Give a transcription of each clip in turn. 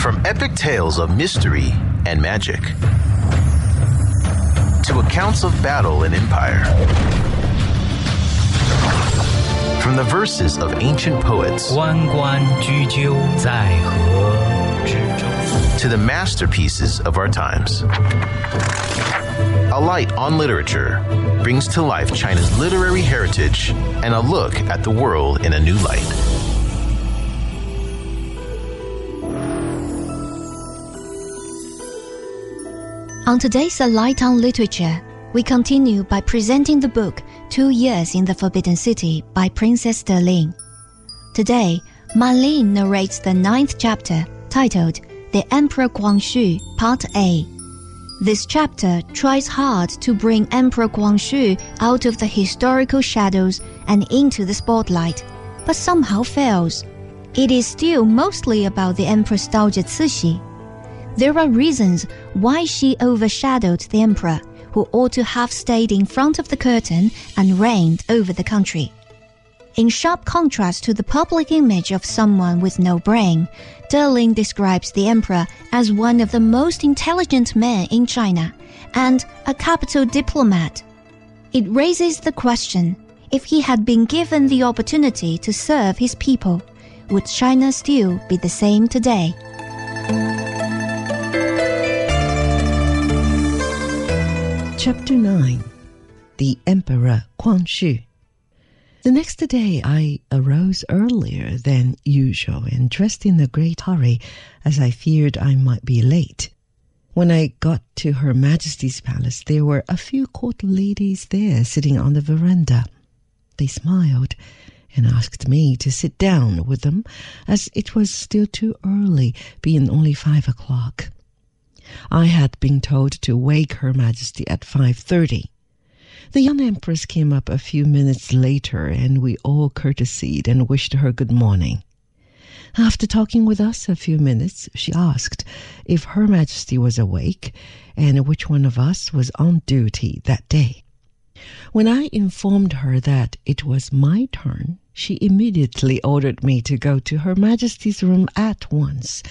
From epic tales of mystery and magic to accounts of battle and empire. From the verses of ancient poets 关关雎鸠，在河之洲。 to the masterpieces of our times. A Light on Literature brings to life China's literary heritage and a look at the world in a new light. On today's A Light on Literature, we continue by presenting the book Two Years in the Forbidden City by Princess Der Ling. Today, Manlin narrates the ninth chapter titled The Emperor Guangxu Part A. This chapter tries hard to bring Emperor Guangxu out of the historical shadows and into the spotlight, but somehow fails. It is still mostly about the Empress Dowager Cixi. There are reasons why she overshadowed the emperor, who ought to have stayed in front of the curtain and reigned over the country. In sharp contrast to the public image of someone with no brain, Der Ling describes the emperor as one of the most intelligent men in China and a capital diplomat. It raises the question if he had been given the opportunity to serve his people, would China still be the same today? Chapter 9 The Emperor Guangxu. The next day I arose earlier than usual and dressed in a great hurry as I feared I might be late. When I got to Her Majesty's palace, there were a few court ladies there sitting on the veranda. They smiled and asked me to sit down with them as it was still too early, being only five o'clock. I had been told to wake Her Majesty at 5.30. The young Empress came up a few minutes later, and we all courtesied and wished her good morning. After talking with us a few minutes, she asked if Her Majesty was awake and which one of us was on duty that day. When I informed her that it was my turn, she immediately ordered me to go to Her Majesty's room at once.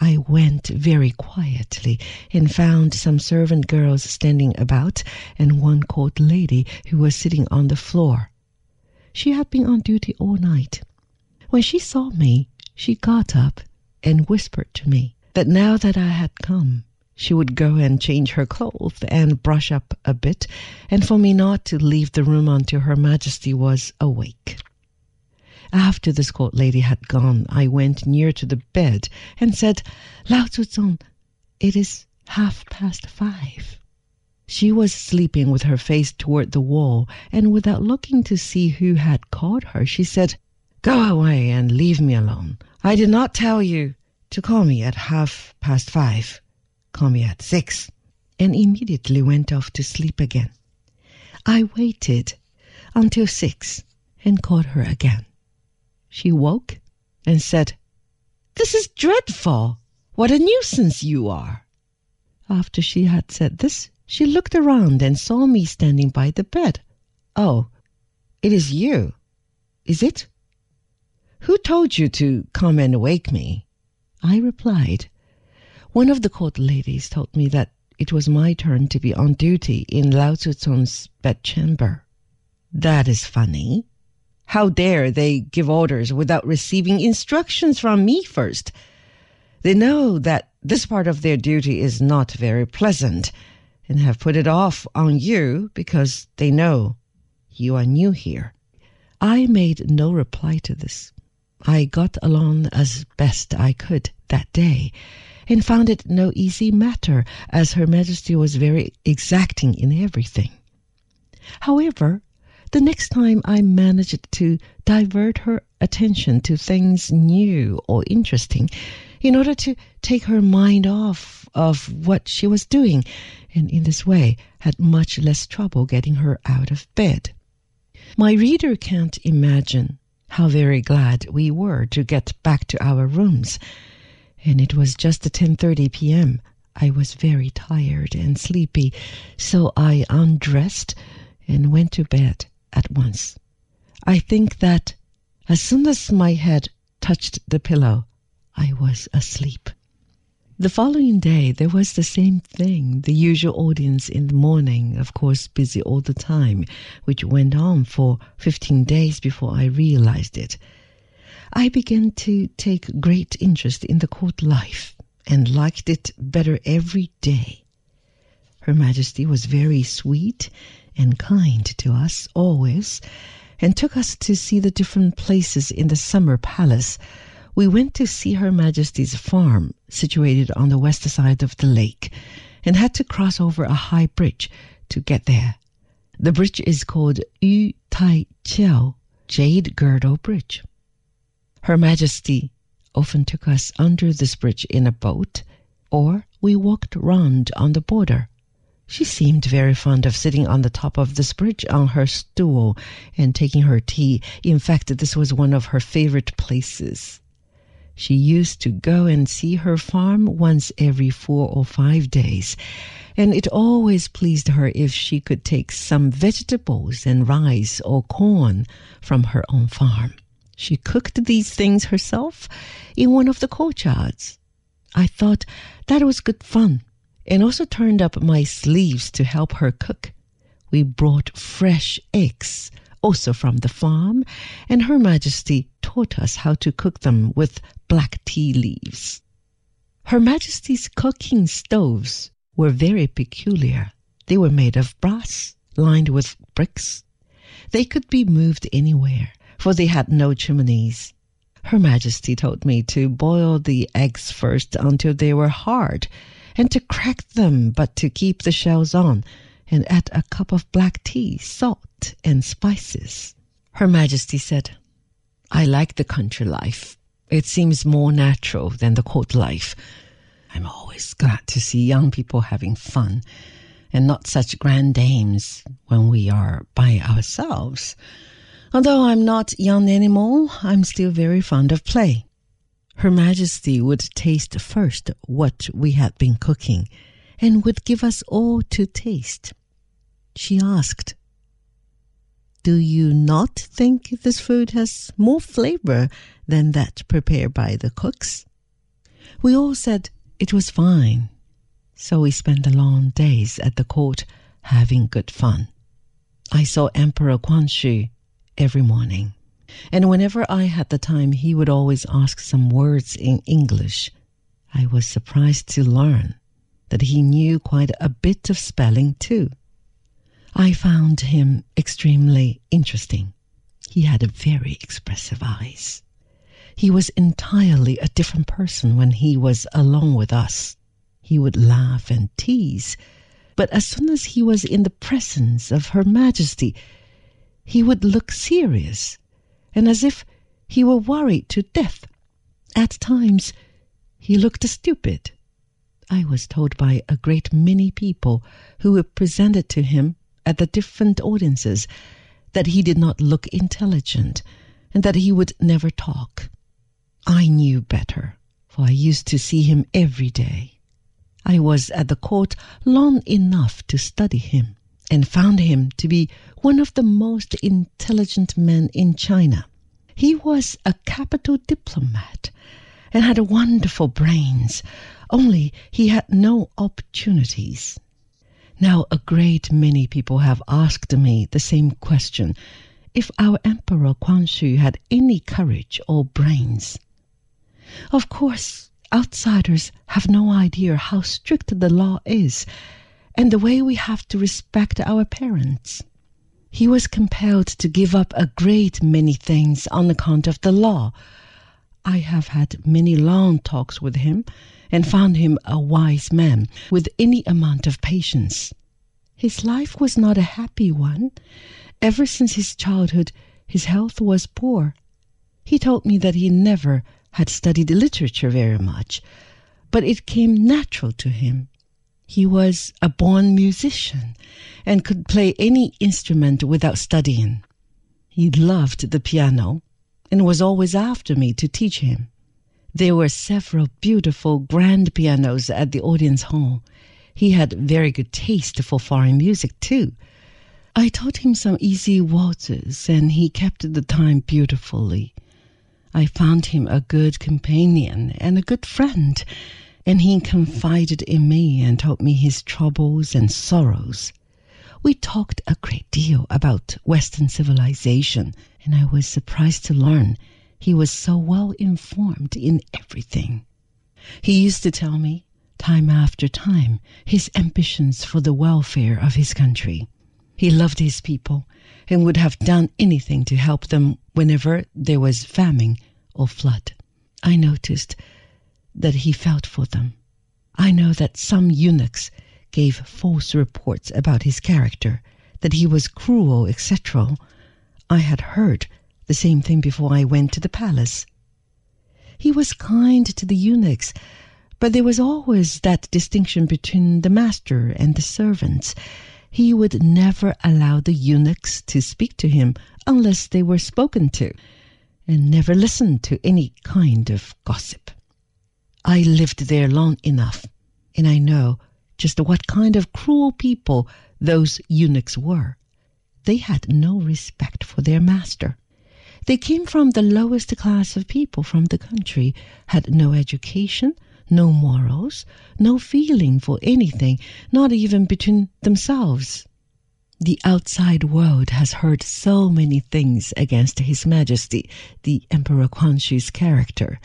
I went very quietly and found some servant girls standing about and one court lady who was sitting on the floor. She had been on duty all night. When she saw me, she got up and whispered to me that now that I had come, she would go and change her clothes and brush up a bit, and for me not to leave the room until Her Majesty was awake. After the court lady had gone, I went near to the bed and said, Lao Zuzong, it is half past five. She was sleeping with her face toward the wall, and without looking to see who had called her, she said, Go away and leave me alone. I did not tell you to call me at half past five. Call me at six. And immediately went off to sleep again. I waited until six and called her again. She woke and said, This is dreadful. What a nuisance you are. After she had said this, she looked around and saw me standing by the bed. Oh, it is you, is it? Who told you to come and wake me? I replied, One of the court ladies told me that it was my turn to be on duty in Lao Zuzong's bedchamber. That is funny. How dare they give orders without receiving instructions from me first? They know that this part of their duty is not very pleasant and have put it off on you because they know you are new here. I made no reply to this. I got along as best I could that day and found it no easy matter as Her Majesty was very exacting in everything. However, the next time I managed to divert her attention to things new or interesting in order to take her mind off of what she was doing, and in this way had much less trouble getting her out of bed. My reader can't imagine how very glad we were to get back to our rooms, and it was just 10:30 p.m. I was very tired and sleepy, so I undressed and went to bed at once. I think that as soon as my head touched the pillow, I was asleep. The following day, there was the same thing. The usual audience in the morning, of course, busy all the time, which went on for 15 days before I realized it. I began to take great interest in the court life and liked it better every day. Her Majesty was very sweet and kind to us always, and took us to see the different places in the summer palace we went to see Her Majesty's farm, situated on the west side of the lake, and had to cross over a high bridge to get there. The bridge is called Yu Tai Chiao, Jade Girdle Bridge. Her Majesty often took us under this bridge in a boat, or we walked round on the border. She seemed very fond of sitting on the top of this bridge on her stool and taking her tea. In fact, this was one of her favorite places. She used to go and see her farm once every four or five days, and it always pleased her if she could take some vegetables and rice or corn from her own farm. She cooked these things herself in one of the courtyards. I thought that was good fun, and also turned up my sleeves to help her cook. We brought fresh eggs also from the farm, and Her Majesty taught us how to cook them with black tea leaves. Her Majesty's cooking stoves were very peculiar. They were made of brass, lined with bricks. They could be moved anywhere, for they had no chimneys. Her Majesty told me to boil the eggs first until they were hard, and to crack them, but to keep the shells on, and add a cup of black tea, salt, and spices. Her Majesty said, I like the country life. It seems more natural than the court life. I'm always glad to see young people having fun and not such grand dames when we are by ourselves. Although I'm not young anymore, I'm still very fond of play. Her Majesty would taste first what we had been cooking and would give us all to taste. She asked, Do you not think this food has more flavor than that prepared by the cooks? We all said it was fine, so we spent the long days at the court having good fun. I saw Emperor Guangxu every morning, and whenever I had the time, he would always ask some words in English. I was surprised to learn that he knew quite a bit of spelling too. I found him extremely interesting. He had very expressive eyes. He was entirely a different person when he was alone with us. He would laugh and tease, but as soon as he was in the presence of Her Majesty, he would look serious and as if he were worried to death. At times, he looked stupid. I was told by a great many people who were presented to him at the different audiences that he did not look intelligent and that he would never talk. I knew better, for I used to see him every day. I was at the court long enough to study him and found him to be one of the most intelligent men in China. He was a capital diplomat and had wonderful brains, only he had no opportunities. Now, a great many people have asked me the same question if our Emperor Guangxu had any courage or brains. Of course, outsiders have no idea how strict the law is and the way we have to respect our parents. He was compelled to give up a great many things on account of the law. I have had many long talks with him and found him a wise man with any amount of patience. His life was not a happy one. Ever since his childhood, his health was poor. He told me that he never had studied literature very much, but it came natural to him. He was a born musician and could play any instrument without studying. He loved the piano and was always after me to teach him. There were several beautiful grand pianos at the audience hall. He had very good taste for foreign music, too. I taught him some easy waltzes, and he kept the time beautifully. I found him a good companion and a good friend, and he confided in me and told me his troubles and sorrows. We talked a great deal about Western civilization, and I was surprised to learn he was so well informed in everything. He used to tell me, time after time, his ambitions for the welfare of his country. He loved his people and would have done anything to help them whenever there was famine or flood. I noticed that he felt for them. I know that some eunuchs gave false reports about his character, that he was cruel, etc. I had heard the same thing before I went to the palace. He was kind to the eunuchs, but there was always that distinction between the master and the servants. He would never allow the eunuchs to speak to him unless they were spoken to, and never listened to any kind of gossip. I lived there long enough, and I know just what kind of cruel people those eunuchs were. They had no respect for their master. They came from the lowest class of people from the country, had no education, no morals, no feeling for anything, not even between themselves. The outside world has heard so many things against His Majesty, the Emperor Guangxu's character.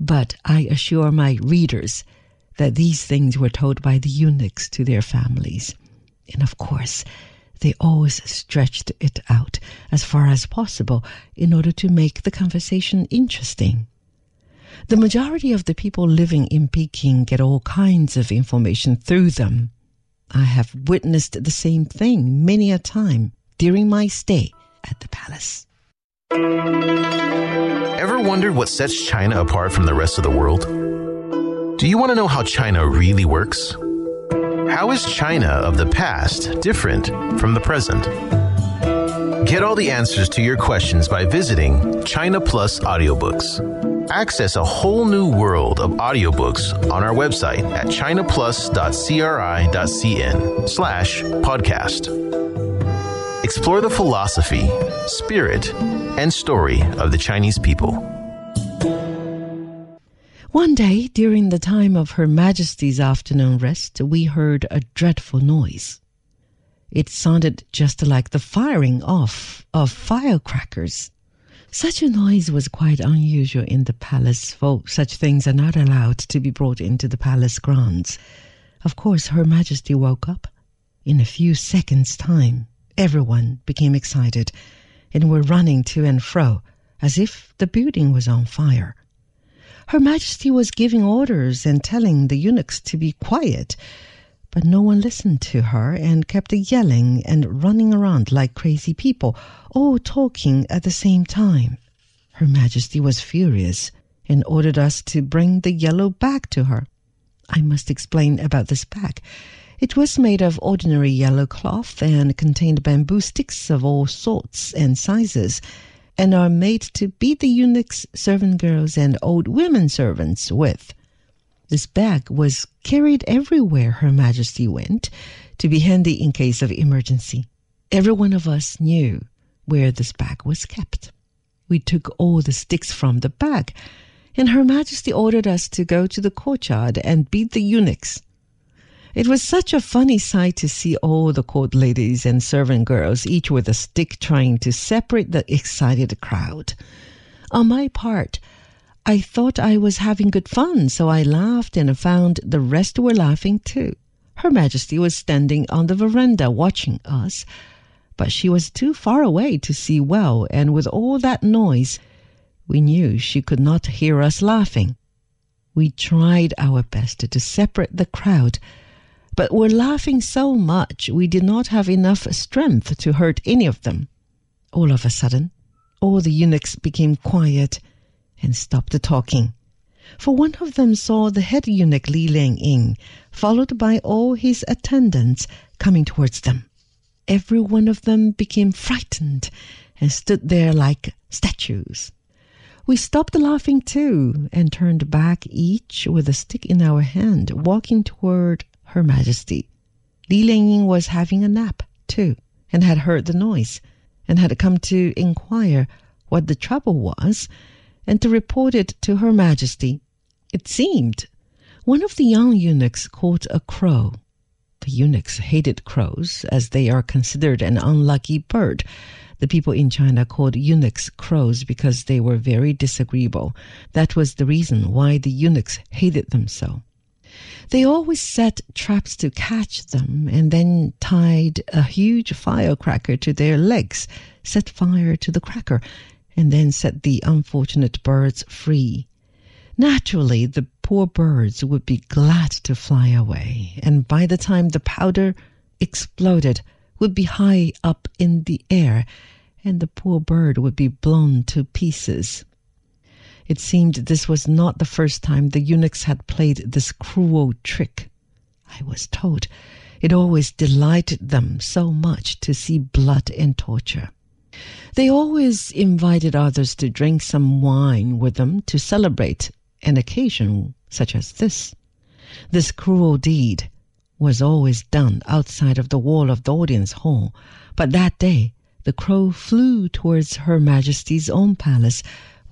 But I assure my readers that these things were told by the eunuchs to their families. And of course, they always stretched it out as far as possible in order to make the conversation interesting. The majority of the people living in Peking get all kinds of information through them. I have witnessed the same thing many a time during my stay at the palace. Ever wondered what sets China apart from the rest of the world? Do you want to know how China really works? How is China of the past different from the present? Get all the answers to your questions by visiting China Plus Audiobooks. Access a whole new world of audiobooks on our website at chinaplus.cri.cn slash podcast. Explore the philosophy, spirit, and story of the Chinese people. One day, during the time of Her Majesty's afternoon rest, we heard a dreadful noise. It sounded just like the firing off of firecrackers. Such a noise was quite unusual in the palace, for such things are not allowed to be brought into the palace grounds. Of course, Her Majesty woke up. In a few seconds' time, everyone became excited and were running to and fro as if the building was on fire. Her Majesty was giving orders and telling the eunuchs to be quiet, but no one listened to her and kept yelling and running around like crazy people, all talking at the same time. Her Majesty was furious and ordered us to bring the yellow bag to her. I must explain about this bag. It was made of ordinary yellow cloth and contained bamboo sticks of all sorts and sizes and are made to beat the eunuchs, servant girls, and old women servants with. This bag was carried everywhere Her Majesty went to be handy in case of emergency. Every one of us knew where this bag was kept. We took all the sticks from the bag, and Her Majesty ordered us to go to the courtyard and beat the eunuchs. It was such a funny sight to see all the court ladies and servant girls, each with a stick, trying to separate the excited crowd. On my part, I thought I was having good fun, so I laughed and found the rest were laughing too. Her Majesty was standing on the veranda watching us, but she was too far away to see well, and with all that noise, we knew she could not hear us laughing. We tried our best to separate the crowd, but were laughing so much we did not have enough strength to hurt any of them. All of a sudden, all the eunuchs became quiet and stopped talking. For one of them saw the head eunuch Li Liang Ying, followed by all his attendants, coming towards them. Every one of them became frightened and stood there like statues. We stopped laughing too and turned back each with a stick in our hand, walking toward her Majesty. Li Liang was having a nap, too, and had heard the noise, and had come to inquire what the trouble was, and to report it to Her Majesty. It seemed One of the young eunuchs caught a crow. The eunuchs hated crows as they are considered an unlucky bird. The people in China called eunuchs crows because they were very disagreeable. That was the reason why the eunuchs hated them so. They always set traps to catch them and then tied a huge firecracker to their legs, set fire to the cracker, and then set the unfortunate birds free. Naturally, the poor birds would be glad to fly away, and by the time the powder exploded, would be high up in the air, and the poor bird would be blown to pieces. It seemed this was not the first time the eunuchs had played this cruel trick. I was told it always delighted them so much to see blood and torture. They always invited others to drink some wine with them to celebrate an occasion such as this. This cruel deed was always done outside of the wall of the audience hall, but that day the crow flew towards Her Majesty's own palace,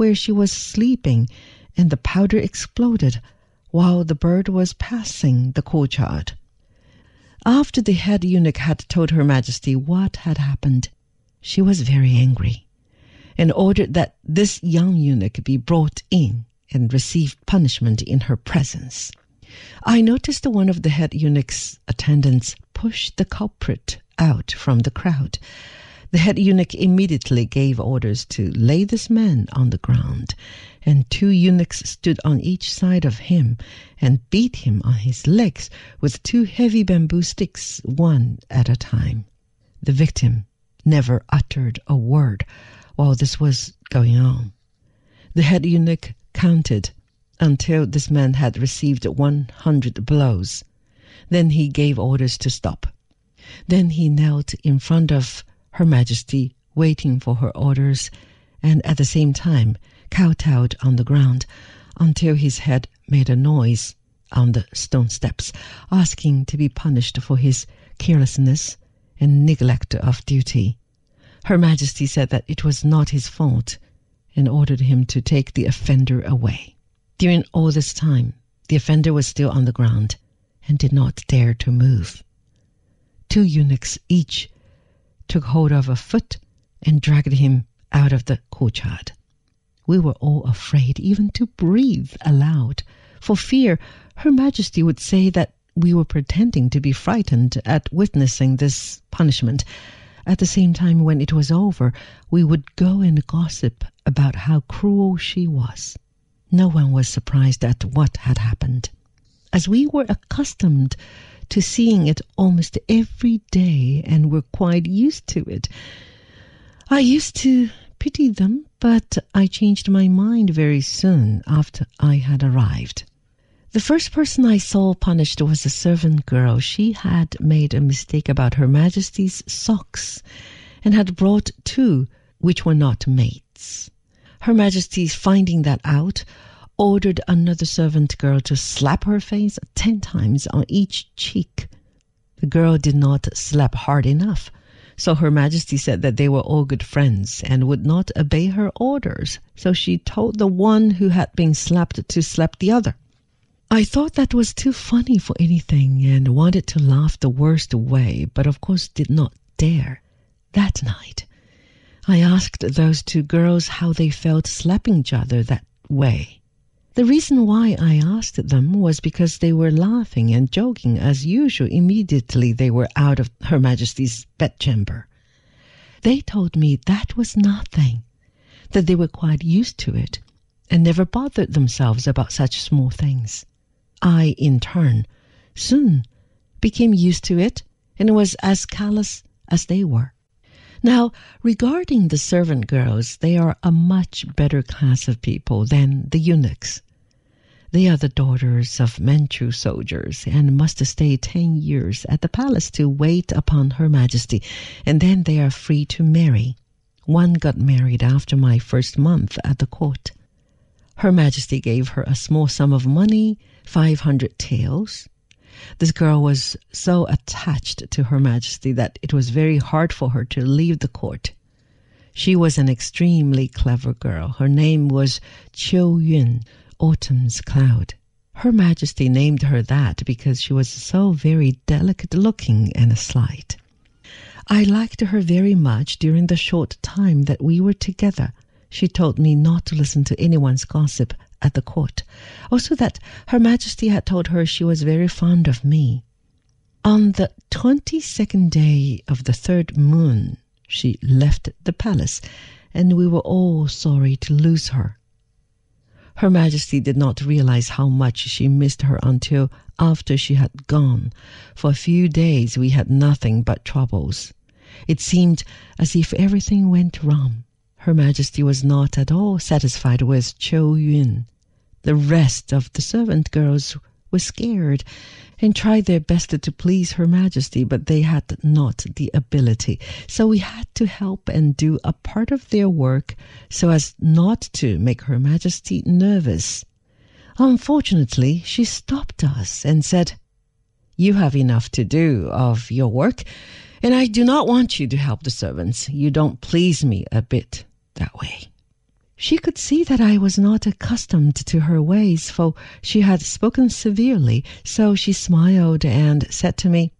where she was sleeping, and the powder exploded while the bird was passing the courtyard. After the head eunuch had told Her Majesty what had happened, she was very angry and ordered that this young eunuch be brought in and received punishment in her presence. I noticed one of the head eunuch's attendants push the culprit out from the crowd. The head eunuch immediately gave orders to lay this man on the ground, and two eunuchs stood on each side of him and beat him on his legs with two heavy bamboo sticks, one at a time. The victim never uttered a word while this was going on. The head eunuch counted until this man had received 100 blows. Then he gave orders to stop. Then he knelt in front of Her Majesty, waiting for her orders, and at the same time kowtowed on the ground until his head made a noise on the stone steps, asking to be punished for his carelessness and neglect of duty. Her Majesty said that it was not his fault and ordered him to take the offender away. During all this time, the offender was still on the ground and did not dare to move. Two eunuchs each took hold of a foot and dragged him out of the courtyard. We were all afraid even to breathe aloud, for fear Her Majesty would say that we were pretending to be frightened at witnessing this punishment at the same time, when it was over, we would go and gossip about how cruel she was. No one was surprised at what had happened, as we were accustomed to seeing it almost every day and were quite used to it. I used to pity them, but I changed my mind very soon after I had arrived. The first person I saw punished was a servant girl. She had made a mistake about Her Majesty's socks and had brought two which were not mates. Her Majesty's finding that out, ordered another servant girl to slap her face ten times on each cheek. The girl did not slap hard enough, so Her Majesty said that they were all good friends and would not obey her orders, so she told the one who had been slapped to slap the other. I thought that was too funny for anything and wanted to laugh the worst way, but of course did not dare. That night, I asked those two girls how they felt slapping each other that way. The reason why I asked them was because they were laughing and joking as usual immediately they were out of Her Majesty's bedchamber. They told me that was nothing, that they were quite used to it and never bothered themselves about such small things. I, in turn, soon became used to it and was as callous as they were. Now, regarding the servant girls, they are a much better class of people than the eunuchs. They are the daughters of Manchu soldiers and must stay ten years at the palace to wait upon Her Majesty, and then they are free to marry. One got married after my first month at the court. Her Majesty gave her a small sum of money 500 taels. This girl was so attached to Her Majesty that it was very hard for her to leave the court. She was an extremely clever girl. Her name was Qiu Yun, Autumn's Cloud. Her Majesty named her that because she was so very delicate looking and slight. I liked her very much during the short time that we were together. She told me not to listen to anyone's gossip at the court. Also, that Her Majesty had told her she was very fond of me. On the twenty second day of the third moon, she left the palace, and we were all sorry to lose her. Her Majesty did not realize how much she missed her until after she had gone. For a few days we had nothing but troubles. It seemed as if everything went wrong. Her Majesty was not at all satisfied with Qiu Yun. The rest of the servant girls were scared and tried their best to please Her Majesty, but they had not the ability. So we had to help and do a part of their work so as not to make Her Majesty nervous. Unfortunately, she stopped us and said, You have enough to do of your work, and I do not want you to help the servants. You don't please me a bit that way. She could see that I was not accustomed to her ways, for she had spoken severely, so she smiled and said to me,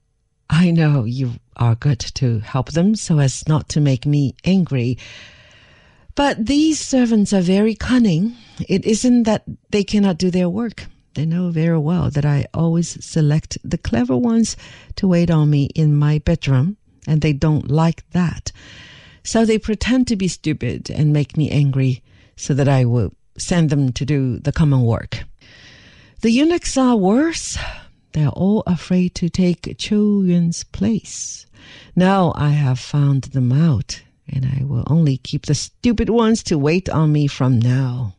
I know you are good to help them so as not to make me angry, but these servants are very cunning. It isn't that they cannot do their work. They know very well that I always select the clever ones to wait on me in my bedroom, and they don't like that. So they pretend to be stupid and make me angry so that I will send them to do the common work. The eunuchs are worse. They are all afraid to take Qiu Yun's place. Now I have found them out and I will only keep the stupid ones to wait on me from now.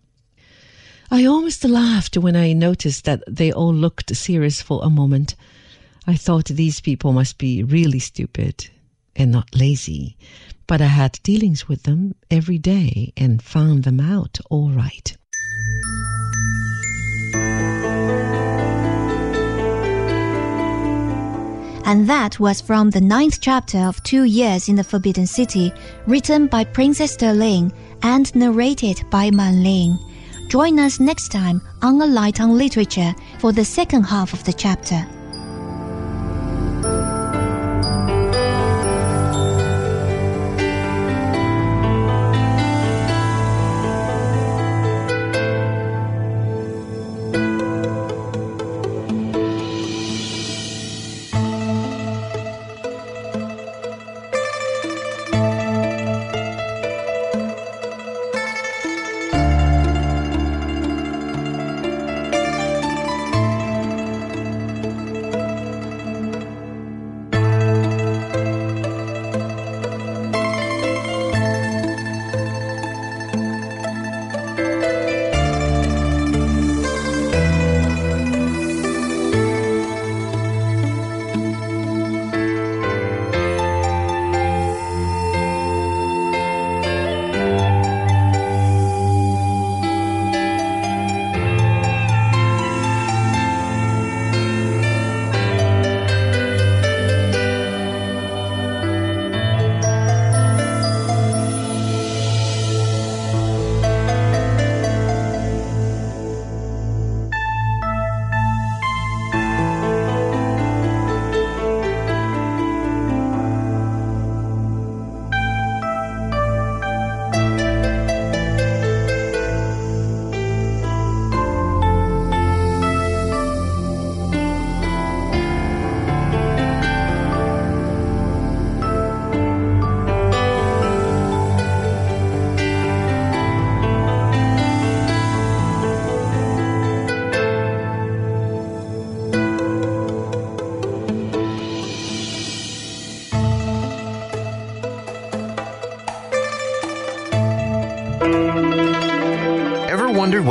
I almost laughed when I noticed that they all looked serious for a moment. I thought these people must be really stupid and not lazy, but I had dealings with them every day and found them out all right. And that was from the ninth chapter of Two Years in the Forbidden City, written by Princess Ling and narrated by Man Ling. Join us next time on A Light on Literature for the second half of the chapter.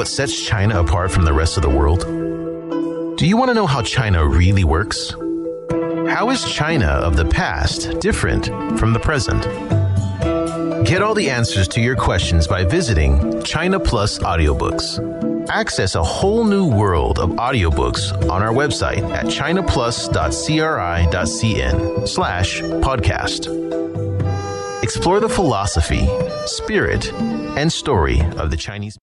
What sets China apart from the rest of the world? Do you want to know how China really works? How is China of the past different from the present? Get all the answers to your questions by visiting China Plus Audiobooks. Access a whole new world of audiobooks on our website at chinaplus.cri.cn slash podcast. Explore the philosophy, spirit, and story of the Chinese